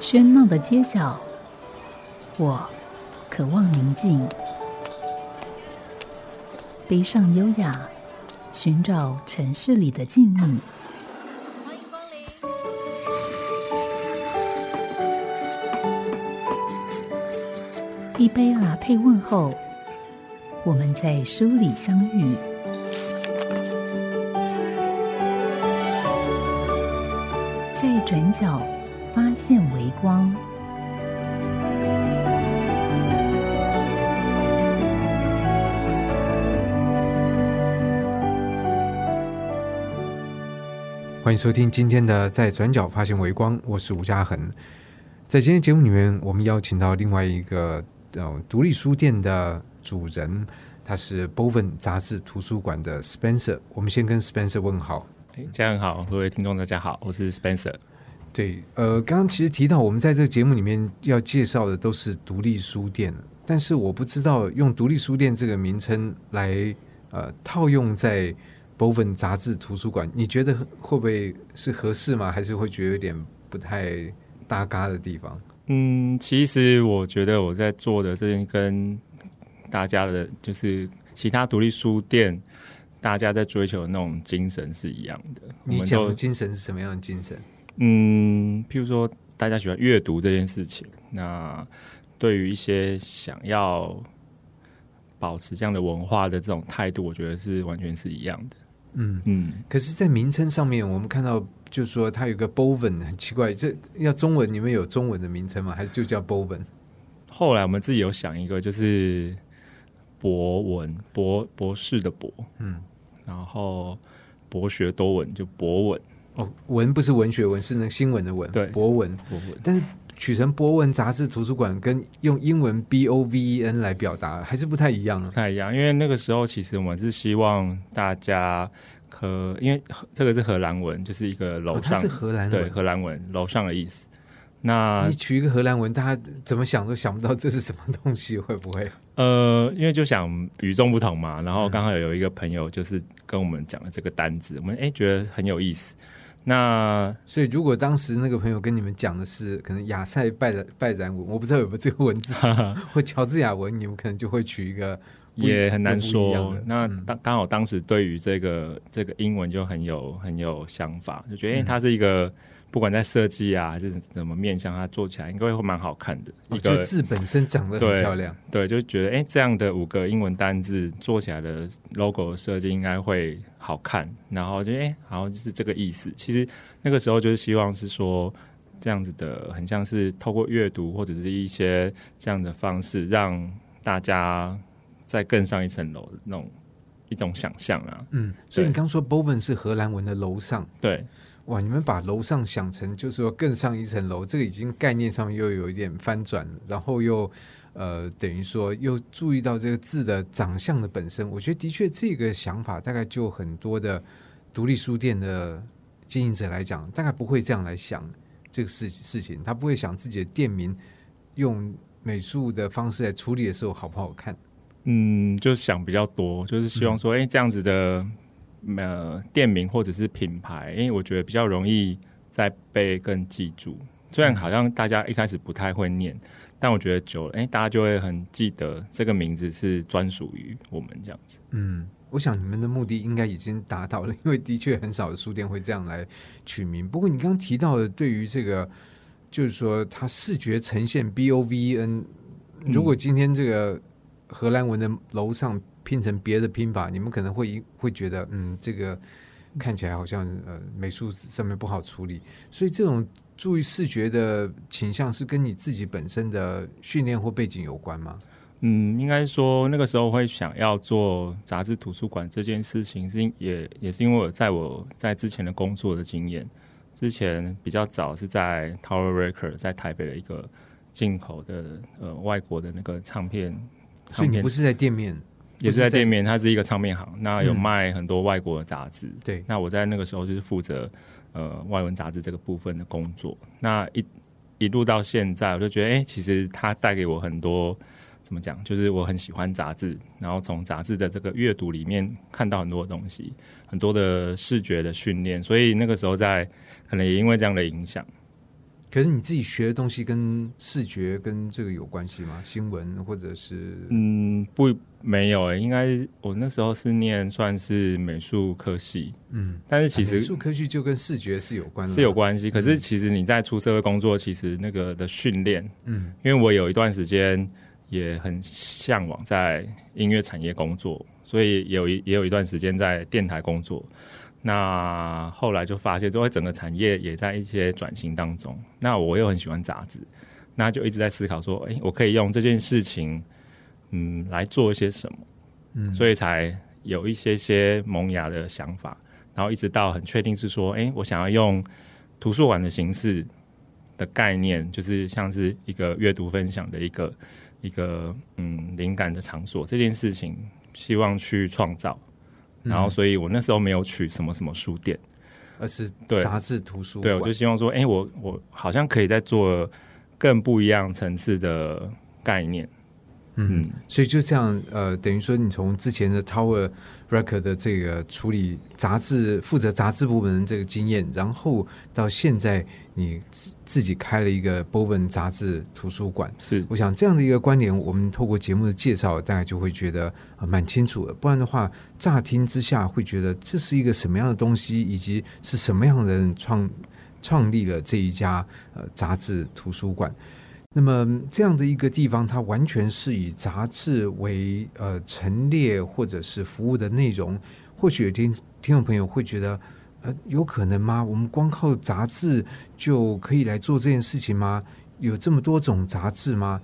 喧闹的街角，我渴望宁静。背上优雅，寻找城市里的静谧。欢迎光临。一杯拿铁问候，我们在书里相遇。在转角发现微光。欢迎收听今天的《在转角发现微光》，我是吴嘉恒。在今天节目里面，我们邀请到另外一个呃独立书店的主人，他是 Bowen 杂志图书馆的 Spencer。我们先跟 Spencer 问好。哎，家人好，各位听众大家好，我是 Spencer。对，呃，刚刚其实提到我们在这个节目里面要介绍的都是独立书店，但是我不知道用独立书店这个名称来呃套用在 Bowen 杂志图书馆，你觉得会不会是合适吗？还是会觉得有点不太搭嘎的地方？嗯，其实我觉得我在做的这件跟大家的，就是其他独立书店大家在追求的那种精神是一样的。你讲的精神是什么样的精神？嗯，譬如说大家喜欢阅读这件事情，那对于一些想要保持这样的文化的这种态度，我觉得是完全是一样的。嗯，嗯，可是，在名称上面，我们看到就是说它有个 Bowen，很奇怪，这要中文，你们有中文的名称吗？还是就叫 Bowen？后来我们自己有想一个，就是博文博博士的博，嗯，然后博学多闻就博文哦，文不是文学文，是那个新闻的文，对博文。博文。但是取成博文杂志图书馆，跟用英文 B O V E N 来表达，还是不太一样啊不。太一样，因为那个时候其实我们是希望大家和，因为这个是荷兰文，就是一个楼上、是荷兰文对。荷兰文楼上的意思。那你取一个荷兰文，大家怎么想都想不到这是什么东西，会不会？呃，因为就想与众不同嘛，然后刚好有一个朋友就是跟我们讲了这个单字，我们哎觉得很有意思。那所以，如果当时那个朋友跟你们讲的是可能亚塞拜然拜然文，我不知道有没有这个文字，或乔治亚文，你们可能就会取一个一也很难。说。那嗯。当刚好当时对于这个这个英文就很有很有想法，就觉得哎、嗯。它是一个不管在设计啊还是怎么面向，它做起来应该会蛮好看的。我觉一个得字本身长得很漂亮。对，就觉得哎、这样的五个英文单字做起来的 logo 设计应该会好看，然后就哎、好像就是这个意思。其实那个时候就是希望是说这样子的，很像是透过阅读或者是一些这样的方式，让大家再更上一层楼的那种一种想象啊。嗯，所以你刚说 Bowen 是荷兰文的楼上，对，哇，你们把楼上想成就是说更上一层楼，这个已经概念上又有一点翻转了，然后又呃等于说又注意到这个字的长相的本身，我觉得的确这个想法大概就很多的独立书店的经营者来讲，大概不会这样来想这个事事情，他不会想自己的店名用美术的方式来处理的时候好不好看。嗯，就想比较多，就是希望说，哎、这样子的呃店名或者是品牌，因为我觉得比较容易再被更记住。虽然好像大家一开始不太会念，但我觉得久了，哎、大家就会很记得这个名字是专属于我们这样子。嗯，我想你们的目的应该已经达到了，因为的确很少的书店会这样来取名。不过你刚刚提到的，对于这个，就是说它视觉呈现 B O V E N，如果今天这个荷兰文的楼上拼成别的拼法，你们可能会会觉得，嗯，这个看起来好像呃美术上面不好处理，所以这种注意视觉的倾向是跟你自己本身的训练或背景有关吗？嗯，应该说那个时候会想要做杂志图书馆这件事情，是因也也是因为我在我在之前的工作的经验，之前比较早是在 Tower Record 在台北的一个进口的呃外国的那个唱片，唱片所以你不是在店面，也是在店面，它是一个唱片行，那有嗯卖很多外国的杂志。对，那我在那个时候就是负责呃外文杂志这个部分的工作。那一一路到现在，我就觉得，哎、其实它带给我很多怎么讲，就是我很喜欢杂志，然后从杂志的这个阅读里面看到很多东西，很多的视觉的训练，所以那个时候在可能也因为这样的影响，可是你自己学的东西跟视觉跟这个有关系吗？新闻或者是嗯，不，没有诶、应该我那时候是念算是美术科系，嗯，但是其实美术科系就跟视觉是有关的，是有。关系。可是其实你在出社会工作，其实那个的训练，嗯因为我有一段时间也很向往在音乐产业工作，所以也有一也有一段时间在电台工作。那后来就发现，说整个产业也在一些转型当中。那我又很喜欢杂志，那就一直在思考说，诶，我可以用这件事情，嗯，来做一些什么。嗯，所以才有一些些萌芽的想法，然后一直到很确定是说，诶，我想要用图书馆的形式的概念，就是像是一个阅读分享的一个一个嗯灵感的场所这件事情，希望去创造。然后，所以我那时候没有取什么什么书店，而是对杂志图书对，我就希望说，诶，我我好像可以再做更不一样层次的概念。嗯，所以就这样，呃，等于说你从之前的 Tower Record 的这个处理杂志、负责杂志部门的这个经验，然后到现在你自自己开了一个 Bowen 杂志图书馆，是我想这样的一个关联，我们透过节目的介绍，大家就会觉得呃蛮清楚的。不然的话，乍听之下会觉得这是一个什么样的东西，以及是什么样的人创创立了这一家呃杂志图书馆。那么这样的一个地方，它完全是以杂志为呃陈列或者是服务的内容。或许有听听众朋友会觉得，呃，有可能吗？我们光靠杂志就可以来做这件事情吗？有这么多种杂志吗？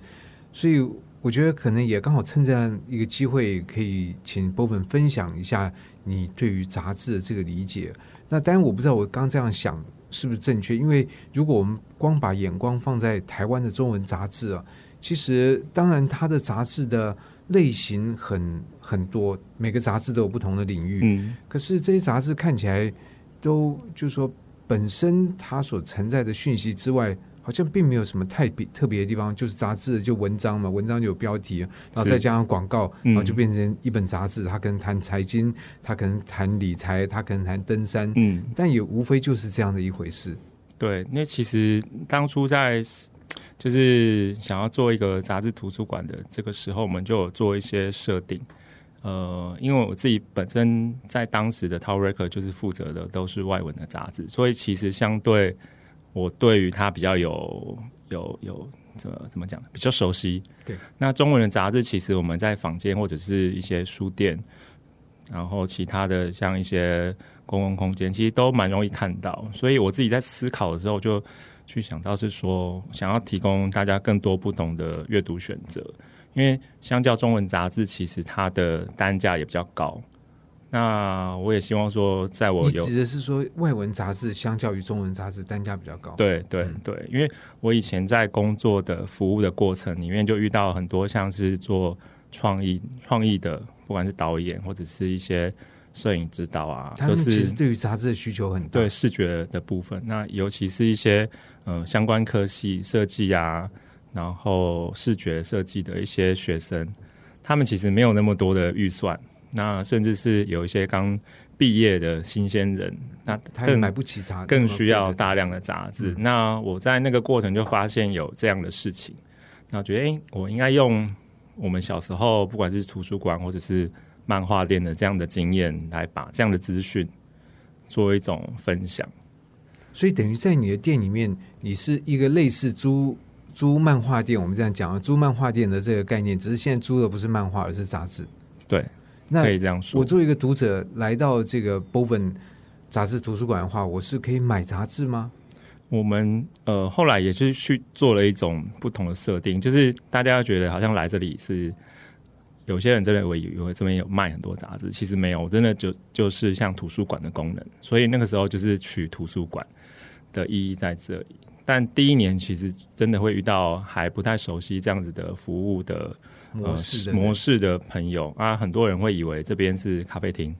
所以我觉得可能也刚好趁这样一个机会，可以请波本分享一下你对于杂志的这个理解。那当然我不知道我刚这样想是不是正确，因为如果我们光把眼光放在台湾的中文杂志啊，其实当然它的杂志的类型很很多，每个杂志都有不同的领域。嗯，可是这些杂志看起来都就是说本身它所存在的讯息之外，好像并没有什么太别特别的地方，就是杂志就文章嘛，文章就有标题，然后再加上广告，嗯然后就变成一本杂志。它可能谈财经，它可能谈理财，它可能谈登山，嗯，但也无非就是这样的一回事。对，因为其实当初在就是想要做一个杂志图书馆的这个时候，我们就有做一些设定。呃，因为我自己本身在当时的 Tower Record 就是负责的都是外文的杂志，所以其实相对我对于它比较有有有怎么怎么讲比较熟悉。对，那中文的杂志其实我们在坊间或者是一些书店，然后其他的像一些公共空间，其实都蛮容易看到。所以我自己在思考的时候，就去想到是说，想要提供大家更多不同的阅读选择。因为相较中文杂志，其实它的单价也比较高。那我也希望说，在我有你指的是说外文杂志相较于中文杂志单价比较高？，对对嗯对，因为我以前在工作的服务的过程里面，就遇到很多像是做创意创意的，不管是导演或者是一些摄影指导啊，就他们其是实对于杂志的需求很大。对视觉的部分。那尤其是一些呃相关科系设计啊，然后视觉设计的一些学生，他们其实没有那么多的预算，那甚至是有一些刚毕业的新鲜人，那更他更买不起杂，更需要大量的的杂志。嗯那我在那个过程就发现有这样的事情，那我觉得，诶，我应该用我们小时候不管是图书馆或者是漫画店的这样的经验，来把这样的资讯做一种分享。所以等于在你的店里面，你是一个类似租租漫画店，我们这样讲啊，租漫画店的这个概念，只是现在租的不是漫画，而是杂志。对，那可以这样说。我作为一个读者来到这个 Bowen 杂志图书馆的话，我是可以买杂志吗？我们呃后来也是去做了一种不同的设定，就是大家觉得好像来这里是有些人真的以为以为这边有卖很多杂志，其实没有，真的就就是像图书馆的功能，所以那个时候就是取图书馆的意义在这里。但第一年其实真的会遇到还不太熟悉这样子的服务的模式模式的朋友啊，很多人会以为这边是咖啡厅。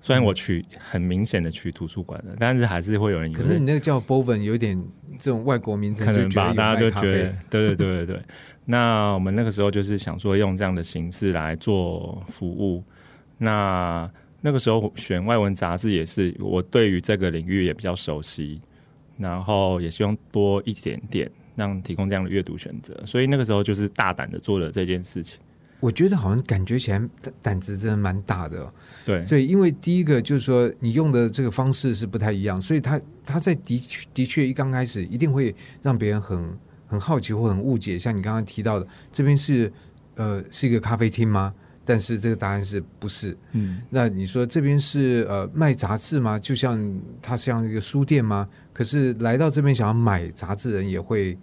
虽然我取很明显的取图书馆了，但是还是会有人以为可能你那个叫 Bowen 有点这种外国名字，可能吧，大家就卖咖啡觉得，对对对对对。那我们那个时候就是想说用这样的形式来做服务。那那个时候选外文杂志也是我对于这个领域也比较熟悉。然后也希望多一点点让提供这样的阅读选择，所以那个时候就是大胆的做了这件事情。我觉得好像感觉起来胆胆子真的蛮大的哦、对对，因为第一个就是说你用的这个方式是不太一样，所以他他在的确的确一刚开始一定会让别人很很好奇或很误解。像你刚刚提到的，这边是呃是一个咖啡厅吗？但是这个答案是不是？嗯，那你说这边是呃卖杂志吗？就像它像一个书店吗？可是来到这边想要买杂志人也会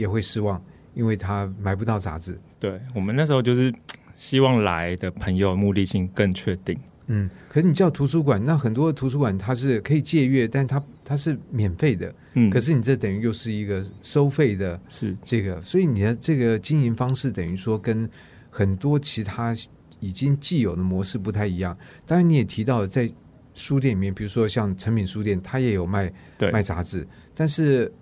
也会失望，因为他买不到杂志。对我们那时候就是希望来的朋友目的性更确定。嗯，可是你叫图书馆，那很多图书馆它是可以借阅，但它它是免费的。嗯，可是你这等于又是一个收费的是这个，所以你的这个经营方式等于说跟很多其他已经既有的模式不太一样。当然，你也提到了在书店里面，比如说像诚品书店，它也有卖对卖杂志，但是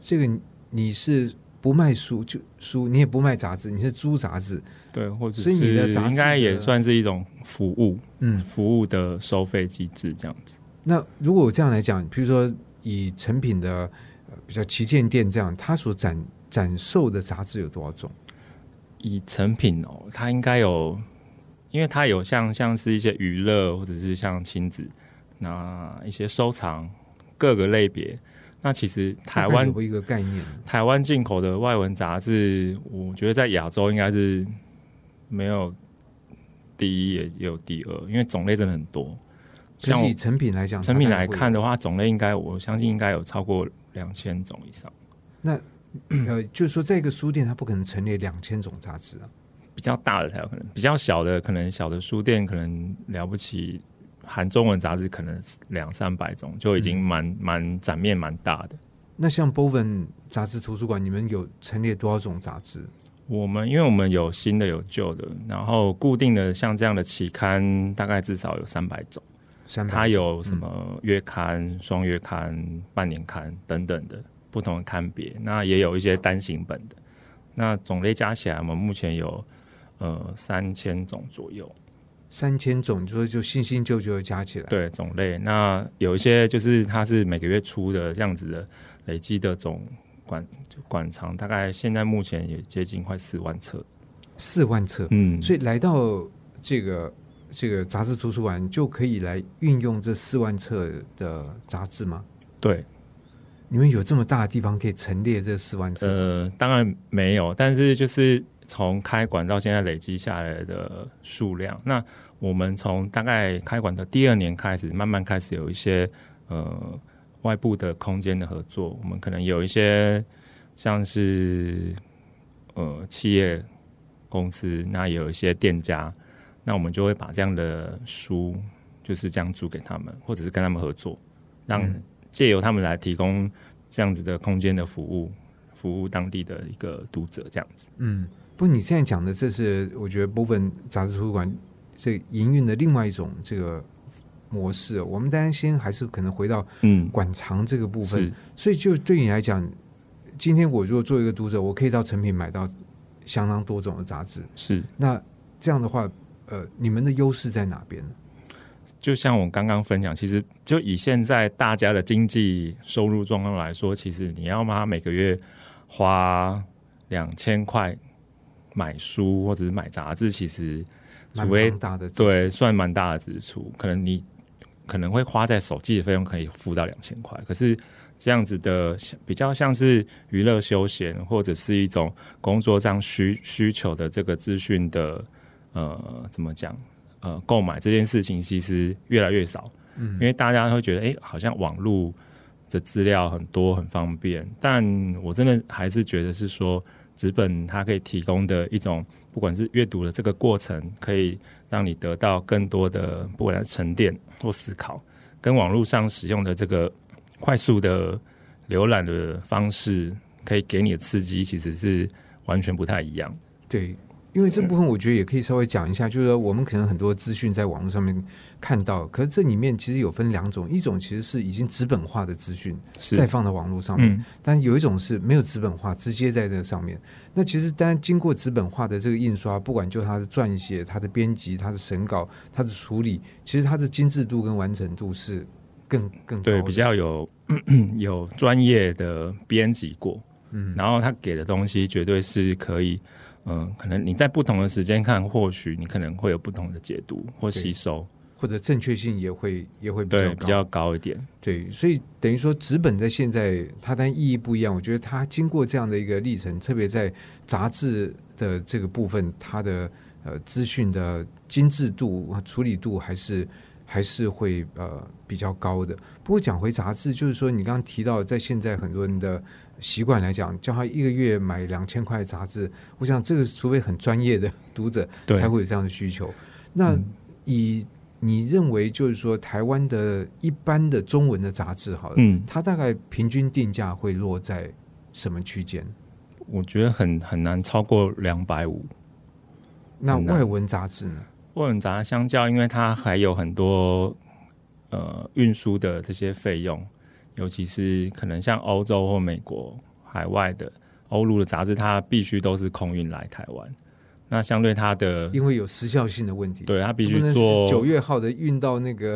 这个你是不卖书就书，你也不卖杂志，你是租杂志。对，或者所以你的是杂志应该也算是一种服务嗯，服务的收费机制这样子。那如果我这样来讲，比如说以成品的呃比较旗舰店这样，它所展展售的杂志有多少种？以成品哦，它应该有，因为它有像像是一些娱乐或者是像亲子，那一些收藏各个类别。那其实台湾有一个概念，台湾进口的外文杂志，我觉得在亚洲应该是没有第一，也有第二，因为种类真的很多。像以成品来讲，成品来看的话，种类应该我相信应该有超过两千种以上。那呃，就是说，在一个书店，它不可能陈列两千种杂志啊。比较大的才有可能，比较小的可能小的书店可能了不起，含中文杂志可能两三百种就已经蛮蛮展面蛮大的。那像 Boven 杂志图书馆，你们有陈列多少种杂志？我们因为我们有新的有旧的，然后固定的像这样的期刊大概至少有三百种，它有什么月刊、双月刊、半年刊等等的不同的刊别，那也有一些单行本的，那种类加起来，我们目前有呃三千种左右。三千种，你说就新新旧旧的加起来，对种类，那有一些就是它是每个月出的这样子的累积的总馆馆藏，大概现在目前也接近快四万册。四万册。嗯，所以来到这个这个杂志图书馆，就可以来运用这四万册的杂志吗？对，你们有这么大的地方可以陈列这四万册？呃，当然没有，但是就是从开馆到现在累积下来的数量，那我们从大概开馆的第二年开始，慢慢开始有一些呃外部的空间的合作，我们可能有一些像是呃企业公司，那也有一些店家，那我们就会把这样的书就是这样租给他们，或者是跟他们合作，让嗯。借由他们来提供这样子的空间的服务，服务当地的一个读者这样子。嗯，不过你现在讲的，这是我觉得部分杂志图书馆这营运的另外一种这个模式。我们当然先还是可能回到嗯，馆藏这个部分是，所以就对你来讲，今天我如果做一个读者，我可以到成品买到相当多种的杂志。是，那这样的话，呃，你们的优势在哪边呢？就像我刚刚分享，其实就以现在大家的经济收入状况来说，其实你要么每个月花两千块买书或者是买杂志，其实蛮除非大的支出对，算蛮大的支出，可能你可能会花在手机的费用可以付到两千块，可是这样子的比较像是娱乐休闲或者是一种工作上需需求的这个资讯的呃怎么讲？呃购买这件事情其实越来越少，嗯因为大家会觉得哎、诶好像网络的资料很多很方便，但我真的还是觉得是说纸本它可以提供的一种，不管是阅读的这个过程，可以让你得到更多的不管是沉淀或思考，跟网络上使用的这个快速的浏览的方式，可以给你的刺激，其实是完全不太一样。对，因为这部分我觉得也可以稍微讲一下，就是说我们可能很多资讯在网络上面看到，可是这里面其实有分两种，一种其实是已经纸本化的资讯是。再放到网络上面，嗯，但有一种是没有纸本化，直接在这个上面。那其实当然经过纸本化的这个印刷，不管就它的撰写、它的编辑、它的审稿、它的处理，其实它的精致度跟完成度是更更对，比较有 有专业的编辑过，嗯，然后他给的东西绝对是可以，嗯、可能你在不同的时间看，或许你可能会有不同的解读或吸收，或者正确性也会也会比较，高比较高一点。对，所以等于说纸本在现在它当然意义不一样。我觉得它经过这样的一个历程，特别在杂志的这个部分，它的呃资讯的精致度、处理度还是还是会呃比较高的。不过讲回杂志，就是说你刚刚提到，在现在很多人的习惯来讲，叫他一个月买两千块杂志，我想这个除非很专业的读者才会有这样的需求。那以你认为就是说，台湾的一般的中文的杂志，好了，嗯，它大概平均定价会落在什么区间？我觉得很很难超过两百五。那外文杂志呢？外文杂志相较，因为它还有很多呃运输的这些费用，尤其是可能像欧洲或美国海外的欧陆的杂志，它必须都是空运来台湾。那相对它的，因为有时效性的问题，，对它必须做九月号的运到那个，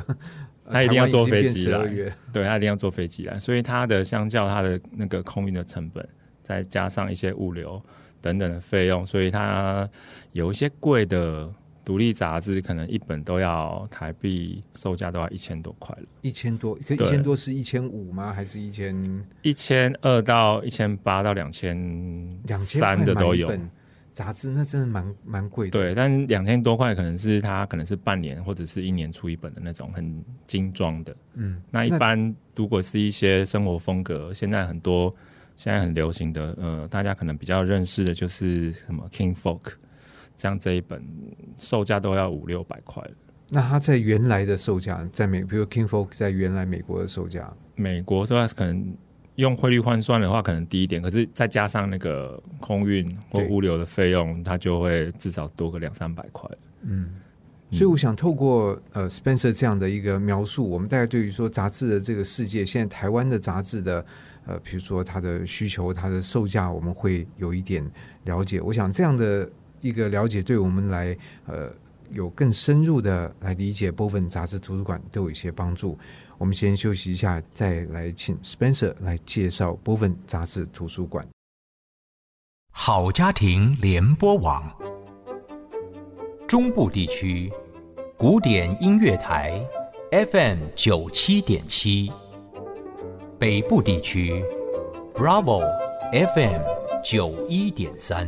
呃 它一定要坐飞机来十二月，对，它一定要坐飞机来，所以它的相较它的那个空运的成本，再加上一些物流等等的费用，所以它有一些贵的独立杂志，可能一本都要台币售价都要一千多块了，一千多，可一千多是一千五吗？还是一千？一千二到一千八到两千两千三的都有。本杂志？那真的蛮蛮贵的。对，但两千多块可能是它可能是半年或者是一年出一本的那种很精装的。嗯，那一般如果是一些生活风格，现在很多现在很流行的，呃，大家可能比较认识的就是什么 King Folk，这样这一本售价都要五六百块了。那它在原来的售价，在美，比如 King Folk 在原来美国的售价，美国说可能用汇率换算的话，可能低一点，可是再加上那个空运或物流的费用，它就会至少多个两三百块。嗯，所以我想透过呃 Spencer 这样的一个描述，我们大概对于说杂志的这个世界，现在台湾的杂志的呃，比如说它的需求、它的售价，我们会有一点了解。我想这样的一个了解，对我们来呃有更深入的来理解 Boven 杂志图书馆都有一些帮助。我们先休息一下，再来请 Spencer 来介绍 Boven 杂志图书馆。好家庭联播网，中部地区古典音乐台 FM 九七点七，北部地区 Bravo FM 九一点三。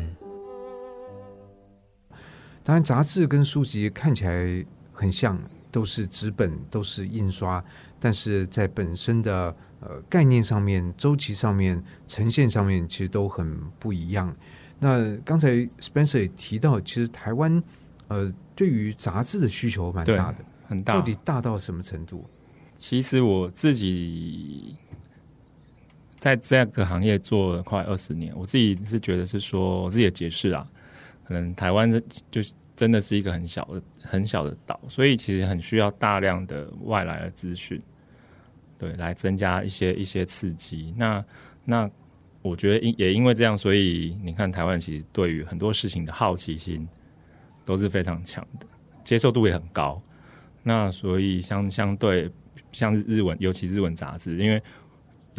当然，杂志跟书籍看起来很像，都是纸本，都是印刷，但是在本身的呃概念上面、周期上面、呈现上面，其实都很不一样。那刚才 Spencer 也提到，其实台湾呃对于杂志的需求蛮大的，很大。到底大到什么程度？其实我自己在这个行业做了快二十年，我自己是觉得是说我自己的解释啊，可能台湾这就是真的是一个很小的很小的岛，所以其实很需要大量的外来的资讯，对，来增加一些一些刺激。那那我觉得也因为这样，所以你看台湾其实对于很多事情的好奇心都是非常强的，接受度也很高。那所以相相对像日文，尤其日文杂志，因为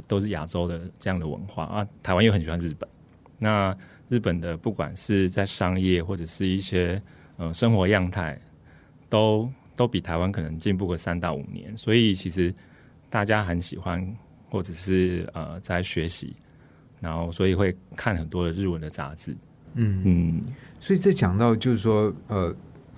都是亚洲的这样的文化啊，台湾又很喜欢日本。那日本的不管是在商业或者是一些呃生活样态，都都比台湾可能进步个三到五年。所以其实大家很喜欢，或者是呃在学习，然后所以会看很多的日文的杂志。嗯嗯，所以这讲到就是说，呃，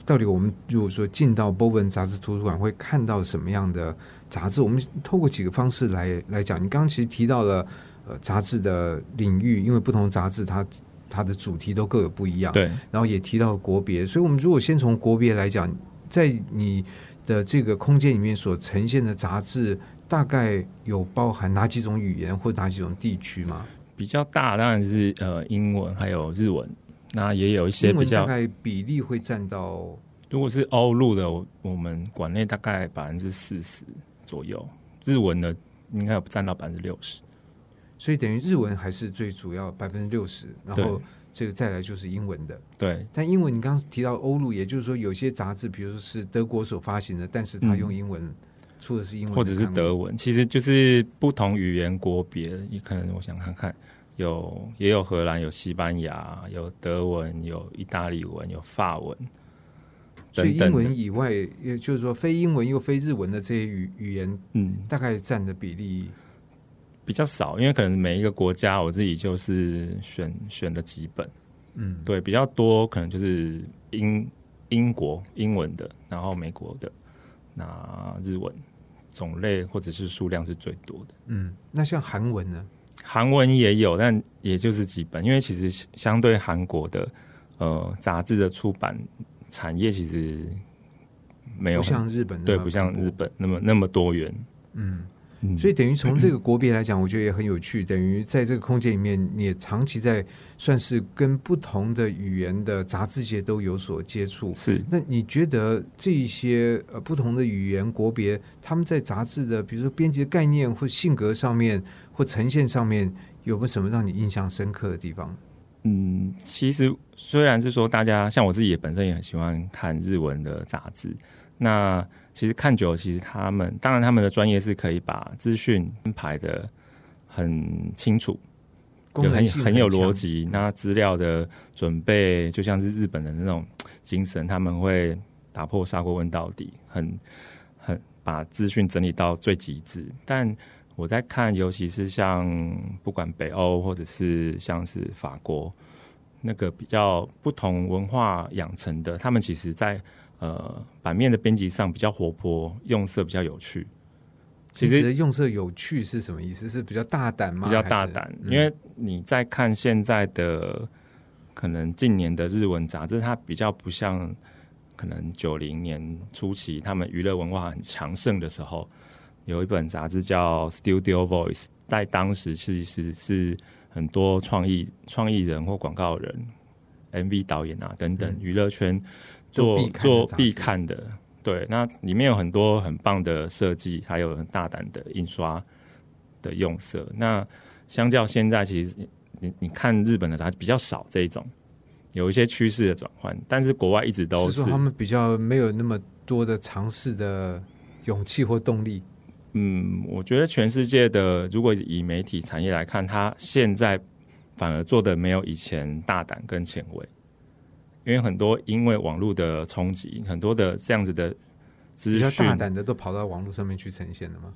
到底我们如果说进到 Bowen 杂志图书馆会看到什么样的杂志？我们透过几个方式来来讲。你刚刚其实提到了呃杂志的领域，因为不同杂志它它的主题都各有不一样，。对，然后也提到了国别，所以我们如果先从国别来讲，在你的这个空间里面所呈现的杂志，大概有包含哪几种语言或哪几种地区吗？比较大当然是呃英文还有日文，那也有一些比较大概比例会占到如果是欧陆的，我我们馆内大概百分之四十左右，日文的应该有占到百分之六十。所以等于日文还是最主要百分之六十，然后这个再来就是英文的。对但英文你刚刚提到欧陆，也就是说有些杂志，比如说是德国所发行的，但是它嗯用英文出的是英文或者是德文，其实就是不同语言国别，也可能我想看看，有也有荷兰，有西班牙，有德文，有意大利文，有法文，所以英文以外，也就是说非英文又非日文的这些语语言，嗯，大概占的比例比较少，因为可能每一个国家我自己就是选选了几本，嗯，对，比较多可能就是英英国英文的，然后美国的，那日文种类或者是数量是最多的。嗯，那像韩文呢？韩文也有，但也就是几本，因为其实相对韩国的呃杂志的出版产业其实没有不像日本那对，不像日本那么那么多元。嗯，嗯所以等于从这个国别来讲，我觉得也很有趣。等于在这个空间里面，你也长期在算是跟不同的语言的杂志界都有所接触。是那你觉得这一些呃不同的语言国别，他们在杂志的比如说编辑的概念或性格上面或呈现上面，有没有什么让你印象深刻的地方？嗯，其实虽然是说大家像我自己也本身也很喜欢看日文的杂志，那其实看久了，其实他们当然他们的专业是可以把资讯安排的很清楚，有很很有强逻辑。那资料的准备就像是日本的那种精神，他们会打破砂锅问到底，很很把资讯整理到最极致。但我在看，尤其是像不管北欧或者是像是法国，那个比较不同文化养成的，他们其实在呃版面的编辑上比较活泼，用色比较有趣。其实用色有趣是什么意思？是比较大胆吗？比较大胆，嗯因为你在看现在的可能近年的日文杂志，它比较不像可能九零年初期他们娱乐文化很强盛的时候，有一本杂志叫《Studio Voice》，在当时其实是很多创意创意人或广告人、MV 导演啊等等嗯娱乐圈做做必看的。对，那里面有很多很棒的设计，还有很大胆的印刷的用色。那相较现在，其实你你你看日本的杂志比较少这一种，有一些趋势的转换，但是国外一直都是是说他们比较没有那么多的尝试的勇气或动力。嗯，我觉得全世界的，如果以媒体产业来看，它现在反而做的没有以前大胆跟前卫，因为很多因为网络的冲击，很多的这样子的资比较讯大胆的都跑到网络上面去呈现了吗？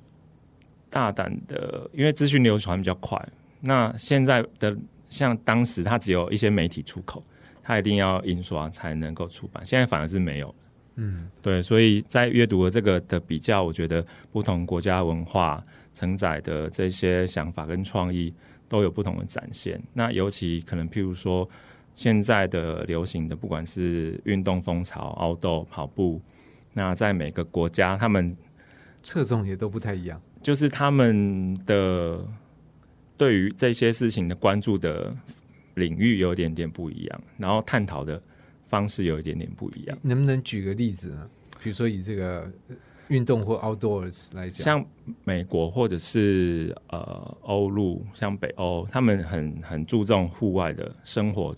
大胆的，因为资讯流传比较快。那现在的像当时，它只有一些媒体出口，它一定要印刷才能够出版。现在反而是没有。嗯，对，所以在阅读的这个的比较，我觉得不同国家文化承载的这些想法跟创意都有不同的展现。那尤其可能譬如说，现在的流行的不管是运动风潮、奥斗、跑步，那在每个国家，他们侧重也都不太一样。就是他们的对于这些事情的关注的领域有一点点不一样，然后探讨的方式有一点点不一样。能不能举个例子呢？比如说以这个呃运动或 outdoors 来讲，像美国或者是呃欧陆，像北欧，他们很很注重户外的生活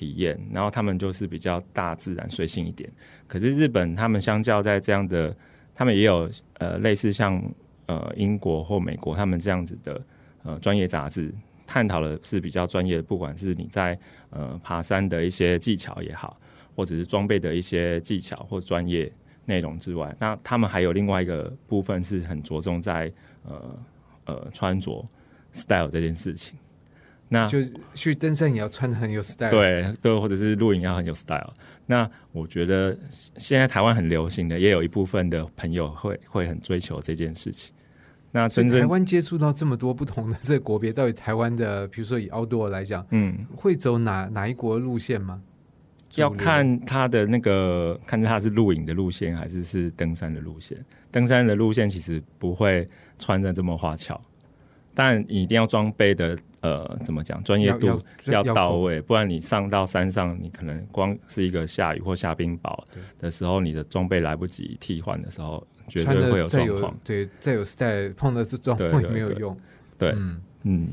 体验，然后他们就是比较大自然随性一点。可是日本他们相较在这样的，他们也有呃类似像呃英国或美国他们这样子的呃专业杂志，探讨的是比较专业的，不管是你在呃爬山的一些技巧也好，或者是装备的一些技巧或专业内容之外，那他们还有另外一个部分是很着重在呃呃穿着 style 这件事情。那就去登山也要穿的很有 style。，对对，或者是露营要很有 style。那我觉得现在台湾很流行的，也有一部分的朋友会会很追求这件事情。那真正台湾接触到这么多不同的这个国别，到底台湾的，比如说以 outdoor 来讲，嗯，会走哪哪一国路线吗？要看他的那个，看他是露营的路线还是是登山的路线。登山的路线其实不会穿的这么花俏，但你一定要装备的呃，怎么讲，专业度要要到位，不然你上到山上，你可能光是一个下雨或下冰雹的时候，你的装备来不及替换的时候，绝对会有状况。对再有 style 碰到这状况没有用。对，嗯，嗯，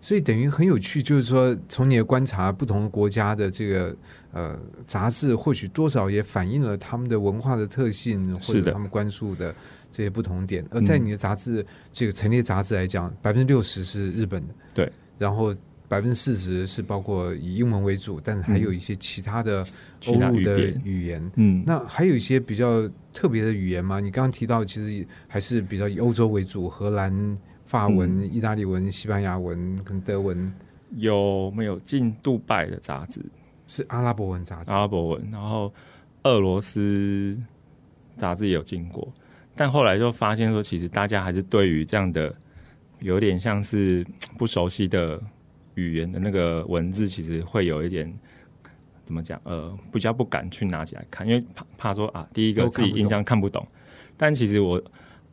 所以等于很有趣，就是说从你的观察，不同国家的这个呃杂志，或许多少也反映了他们的文化的特性，或者他们关注的这些不同点。而在你的杂志这个陈列杂志来讲，百分之六十是日本的，对，然后百分之四十是包括以英文为主，但是还有一些其他的欧陆的语言。嗯，那还有一些比较特别的语言吗？你刚刚提到，其实还是比较以欧洲为主，荷兰、法文、嗯意大利文、西班牙文跟德文有没有进杜拜的杂志？是阿拉伯文杂志。阿拉伯文，然后俄罗斯杂志也有进过，但后来就发现说，其实大家还是对于这样的有点像是 不熟悉的语言的那个文字，其实会有一点怎么讲？呃，比较不敢去拿起来看，因为怕怕说啊，第一个都看不自己印象看不懂，但其实我。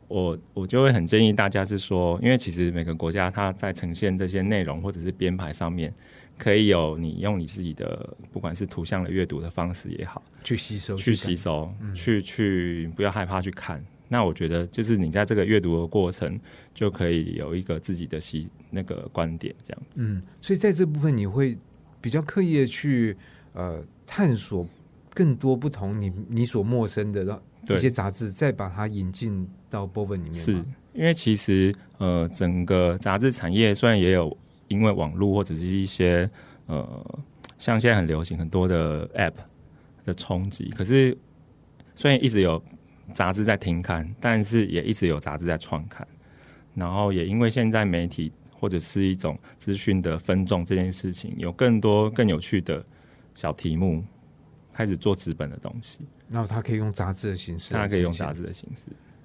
我我就会很建议大家是说，因为其实每个国家它在呈现这些内容或者是编排上面，可以有你用你自己的不管是图像的阅读的方式也好，去吸收，去吸收，去去不要害怕去看。那我觉得就是你在这个阅读的过程，就可以有一个自己的吸那个观点，这样。嗯，所以在这部分你会比较刻意的去呃探索更多不同你你所陌生的一些杂志，再把它引进到 Boven 里面是。因为其实呃，整个杂志产业虽然也有因为网络或者是一些呃，像现在很流行很多的 App 的冲击，可是虽然一直有杂志在停刊，但是也一直有杂志在创刊，然后也因为现在媒体或者是一种资讯的分众这件事情，有更多更有趣的小题目，开始做纸本的东西，然后它可以用杂志的形式，它可以用杂。志的形式，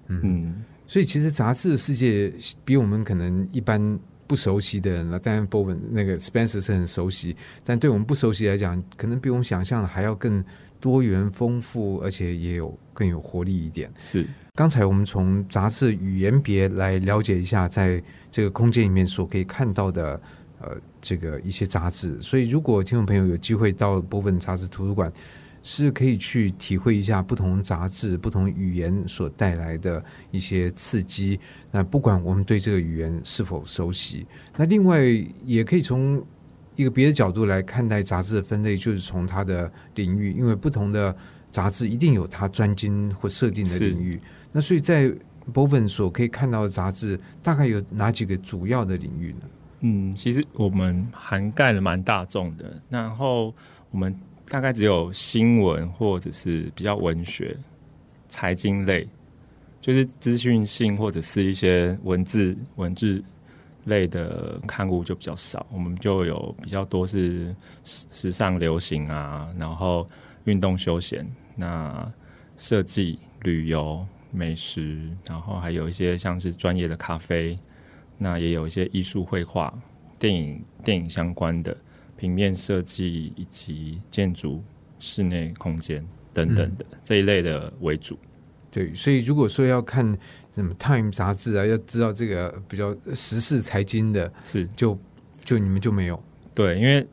嗯，嗯。所以其实杂志的世界比我们可能一般不熟悉的人了，当然，Bowen 那个 Spencer 是很熟悉，但对我们不熟悉来讲，可能比我们想象的还要更多元丰富，而且也有更有活力一点。是刚才我们从杂志语言别来了解一下，在这个空间里面所可以看到的呃这个一些杂志，所以如果听众朋友有机会到波本杂志图书馆，是可以去体会一下不同杂志、不同语言所带来的一些刺激。那不管我们对这个语言是否熟悉，那另外也可以从一个别的角度来看待杂志的分类，就是从它的领域，因为不同的杂志一定有它专精或设定的领域。那所以在 Boven 所可以看到的杂志，大概有哪几个主要的领域呢？嗯，其实我们涵盖了蛮大众的，然后我们大概只有新闻或者是比较文学、财经类，就是资讯性或者是一些文字文字类的刊物就比较少。我们就有比较多是时时尚流行啊，然后运动休闲，那设计、旅游、美食，然后还有一些像是专业的咖啡。那也有一些艺术绘画、电影、电影相关的平面设计以及建筑、室内空间等等的、这一类的为主。对，所以如果说要看什么《Time》杂志啊，要知道这个比较时事财经的，是就就你们就没有。对，因为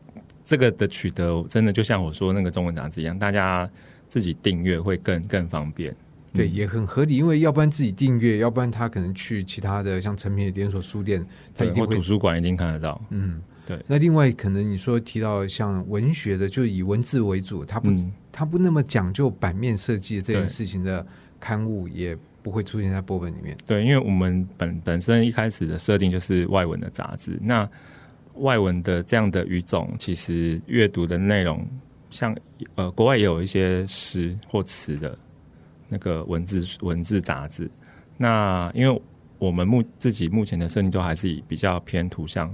这个的取得真的就像我说那个中文杂志一样，大家自己订阅会更更方便。对，嗯也很合理，因为要不然自己订阅，要不然他可能去其他的像成品的连锁书店，他一定会图书馆一定看得到。嗯，对那另外可能你说提到像文学的，就以文字为主，它不、嗯，它不那么讲究版面设计这件事情的刊物，也不会出现在波本里面。对，因为我们本本身一开始的设定就是外文的杂志，那外文的这样的语种，其实阅读的内容，像呃国外也有一些诗或词的那个文字文字杂志。那因为我们目自己目前的设定都还是以比较偏图像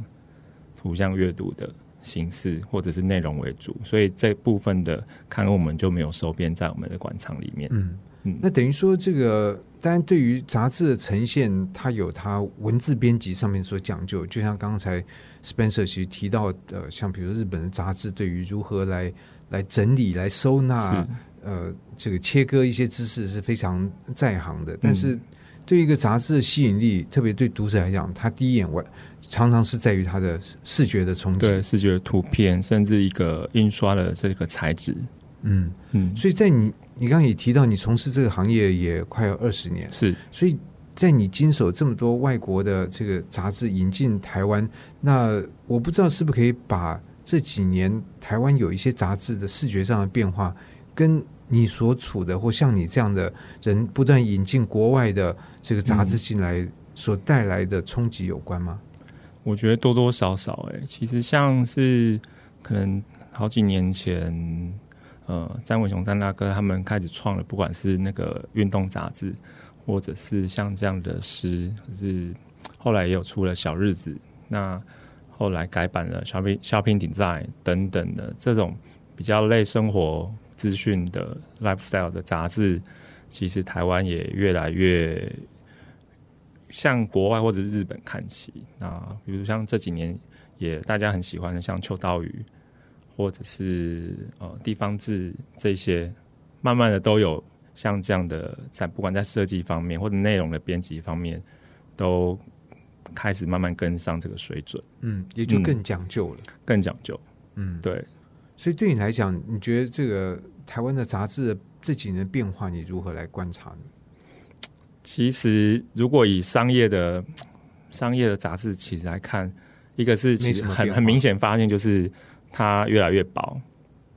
图像阅读的形式或者是内容为主，所以这部分的刊物我们就没有收编在我们的馆藏里面。嗯嗯那等于说这个，当然对于杂志的呈现，它有它文字编辑上面所讲究，就像刚才 Spencer 其实提到的，像比如日本的杂志对于如何来来整理、来收纳，呃，这个切割一些知识是非常在行的。但是对于一个杂志的吸引力，特别对读者来讲，他第一眼我常常是在于它的视觉的冲击。对视觉图片，甚至一个印刷的这个材质，嗯，嗯，所以在你你刚刚也提到，你从事这个行业也快要二十年，是。所以在你经手这么多外国的这个杂志引进台湾，那我不知道是不是可以把这几年台湾有一些杂志的视觉上的变化，跟你所处的或像你这样的人不断引进国外的这个杂志进来所带来的冲击有关吗？我觉得多多少少，哎，其实像是可能好几年前，呃，詹伟雄詹大哥他们开始创了，不管是那个运动杂志，或者是像这样的诗，是后来也有出了小日子，那后来改版了 shopping shopping design 等等的这种比较类生活资讯的 lifestyle 的杂志，其实台湾也越来越。向国外或者是日本看齐，那比如像这几年也大家很喜欢的，像秋刀鱼，或者是呃地方志这些，慢慢的都有像这样的，在不管在设计方面或者内容的编辑方面，都开始慢慢跟上这个水准。嗯，也就更讲究了，更讲究。嗯，对。所以对你来讲，你觉得这个台湾的杂志这几年的变化，你如何来观察呢？其实，如果以商业的商业的杂志其实来看，一个是其实很很明显发现，就是它越来越薄。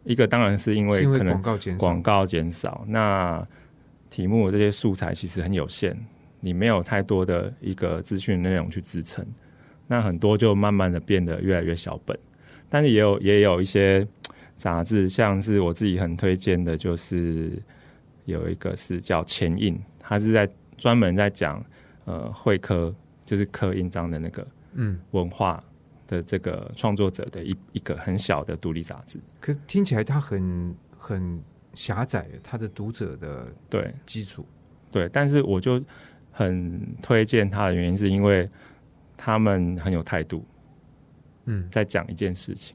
一个当然是因为可能广告减广告减少，那题目这些素材其实很有限，你没有太多的一个资讯内容去支撑，那很多就慢慢的变得越来越小本。但是也有也有一些杂志，像是我自己很推荐的，就是有一个是叫前印，它是在。专门在讲呃会科，就是刻印章的那个嗯文化的这个创作者的一一个很小的独立杂志。可听起来它很很狭窄，它的读者的对基础对，但是我就很推荐它的原因是因为他们很有态度，嗯，在讲一件事情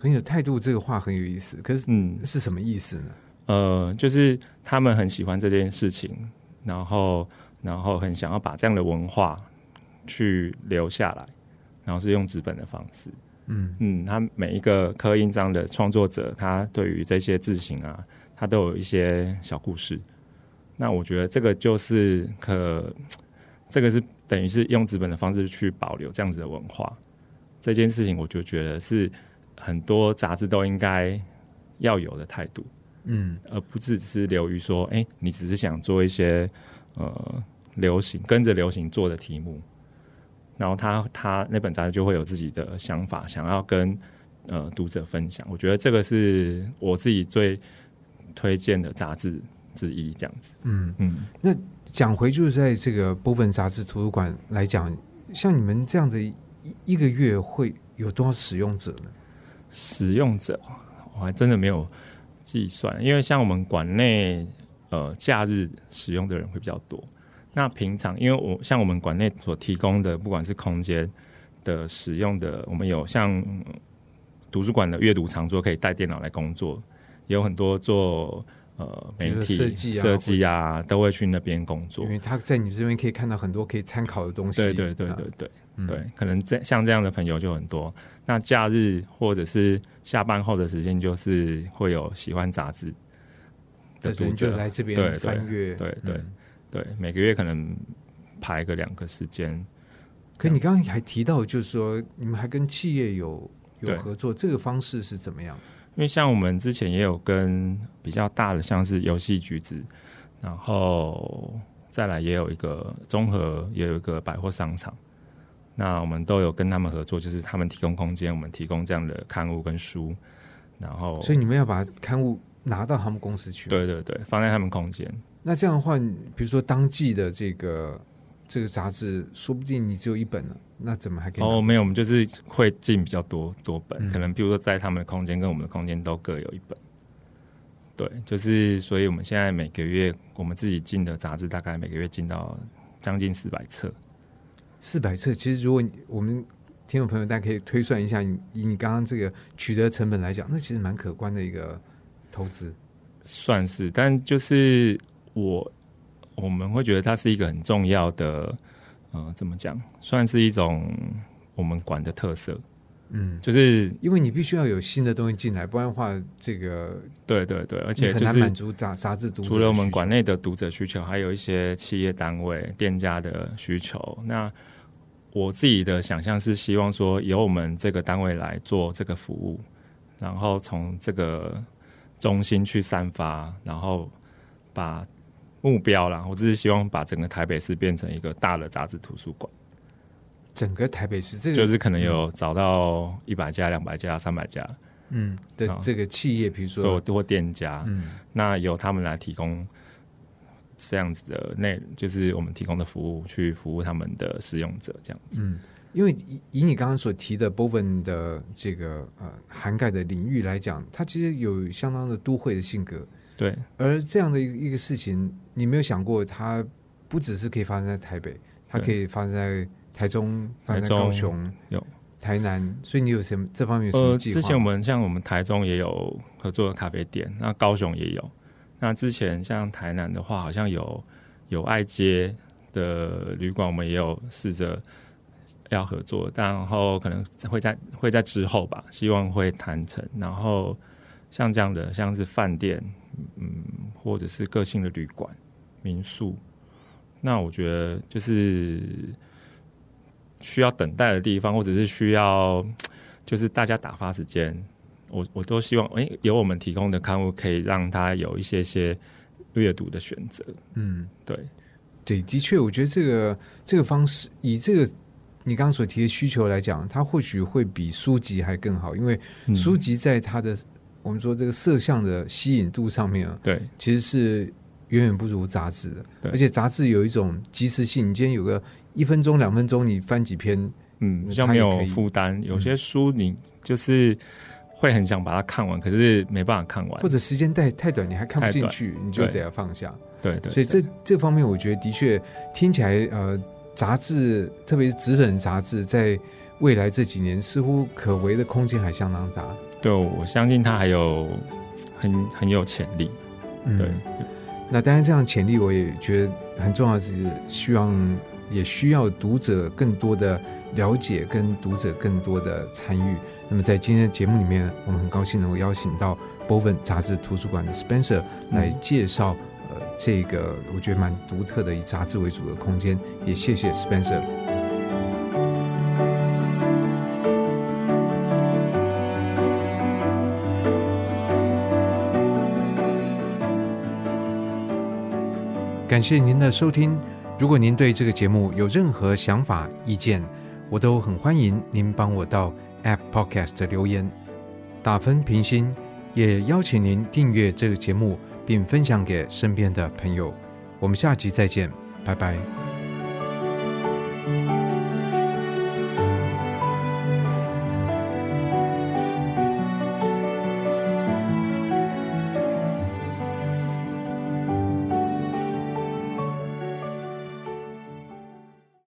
很有态度，这个话很有意思。可是嗯是什么意思呢？呃，就是他们很喜欢这件事情。然后，然后很想要把这样的文化去留下来，然后是用纸本的方式。嗯嗯，他每一个刻印章的创作者，他对于这些字形啊，他都有一些小故事。那我觉得这个就是可，这个是等于是用纸本的方式去保留这样子的文化。这件事情，我就觉得是很多杂志都应该要有的态度。嗯，而不只是流于说，哎，你只是想做一些呃流行跟着流行做的题目，然后他他那本杂志就会有自己的想法，想要跟呃读者分享。我觉得这个是我自己最推荐的杂志之一，这样子。嗯嗯，那讲回就是在这个部分杂志图书馆来讲，像你们这样的一一个月会有多少使用者呢？使用者我还真的没有。计算，因为像我们馆内，呃，假日使用的人会比较多。那平常，因为我像我们馆内所提供的，不管是空间的使用的，我们有像图书馆的阅读长桌，可以带电脑来工作，也有很多做呃媒体设计啊，都会去那边工作。因为他在你这边可以看到很多可以参考的东西。对对对对对对，可能这像这样的朋友就很多。那假日或者是下班后的时间，就是会有喜欢杂志的读者来这边翻阅，对对对，每个月可能排个两个时间。可你刚刚还提到，就是说你们还跟企业有有合作，这个方式是怎么样？因为像我们之前也有跟比较大的，像是游戏橘子，然后再来也有一个综合，也有一个百货商场。那我们都有跟他们合作，就是他们提供空间，我们提供这样的刊物跟书，然后所以你们要把刊物拿到他们公司去，对对对，放在他们空间。那这样的话，比如说当季的这个这个杂志，说不定你只有一本了，那怎么还可以？哦，没有，我们就是会进比较多多本，可能比如说在他们的空间跟我们的空间都各有一本。对，就是所以我们现在每个月我们自己进的杂志，大概每个月进到将近四百册。四百册，其实如果我们听众朋友大家可以推算一下，以你刚刚这个取得成本来讲，那其实蛮可观的一个投资，算是。但就是我我们会觉得它是一个很重要的，呃，怎么讲，算是一种我们馆的特色。嗯，就是因为你必须要有新的东西进来，不然的话，这个对对对，而且很难满足杂杂志读。除了我们馆内的读者需求，还有一些企业单位、店家的需求。那我自己的想象是希望说，由我们这个单位来做这个服务，然后从这个中心去散发，然后把目标啦，我只是希望把整个台北市变成一个大的杂志图书馆，整个台北市这个就是可能有找到一百家、两百家、三百家。嗯的这个企业，比如说多店家，嗯。那由他们来提供这样子的内，就是我们提供的服务，去服务他们的使用者，这样子。嗯，因为以以你刚刚所提的 Boven 的这个呃涵盖的领域来讲，它其实有相当的都会的性格，对，而这样的一个一个事情，你没有想过它不只是可以发生在台北，它可以发生在台中、发生在台中高雄、有台南，所以你有什么这方面有什么呃，计划？之前我们像我们台中也有合作的咖啡店，那高雄也有。那之前像台南的话，好像有有爱街的旅馆，我们也有试着要合作，然后可能会在会在之后吧，希望会谈成。然后像这样的，像是饭店，嗯，或者是个性的旅馆、民宿，那我觉得就是需要等待的地方，或者是需要就是大家打发时间，我我都希望，诶、有我们提供的刊物可以让他有一些些阅读的选择。嗯，对，对，的确，我觉得这个这个方式，以这个你刚刚所提的需求来讲，它或许会比书籍还更好，因为嗯。书籍在它的我们说这个色相的吸引度上面啊，对其实是远远不如杂志的。而且杂志有一种及时性，你今天有个一分钟、两分钟，你翻几篇，嗯，那比较没有负担。有些书你就是会很想把它看完，可是没办法看完或。者时间太太短，你还看不进去，你就得要放下。对对，所以这这方面，我觉得的确听起来，呃，杂志，特别是纸本杂志，在未来这几年，似乎可为的空间还相当大。对我相信他还有很很有潜力。嗯对，那当然，这样潜力我也觉得很重要，是希望也需要读者更多的了解，跟读者更多的参与。那么在今天的节目里面，我们很高兴能够邀请到 Boven 杂志图书馆的 Spencer 来介绍、呃这个我觉得蛮独特的以杂志为主的空间。也谢谢 Spencer。感谢您的收听。如果您对这个节目有任何想法、意见，我都很欢迎您帮我到 App Podcast 留言、打分、评星，也邀请您订阅这个节目，并分享给身边的朋友。我们下集再见，拜拜。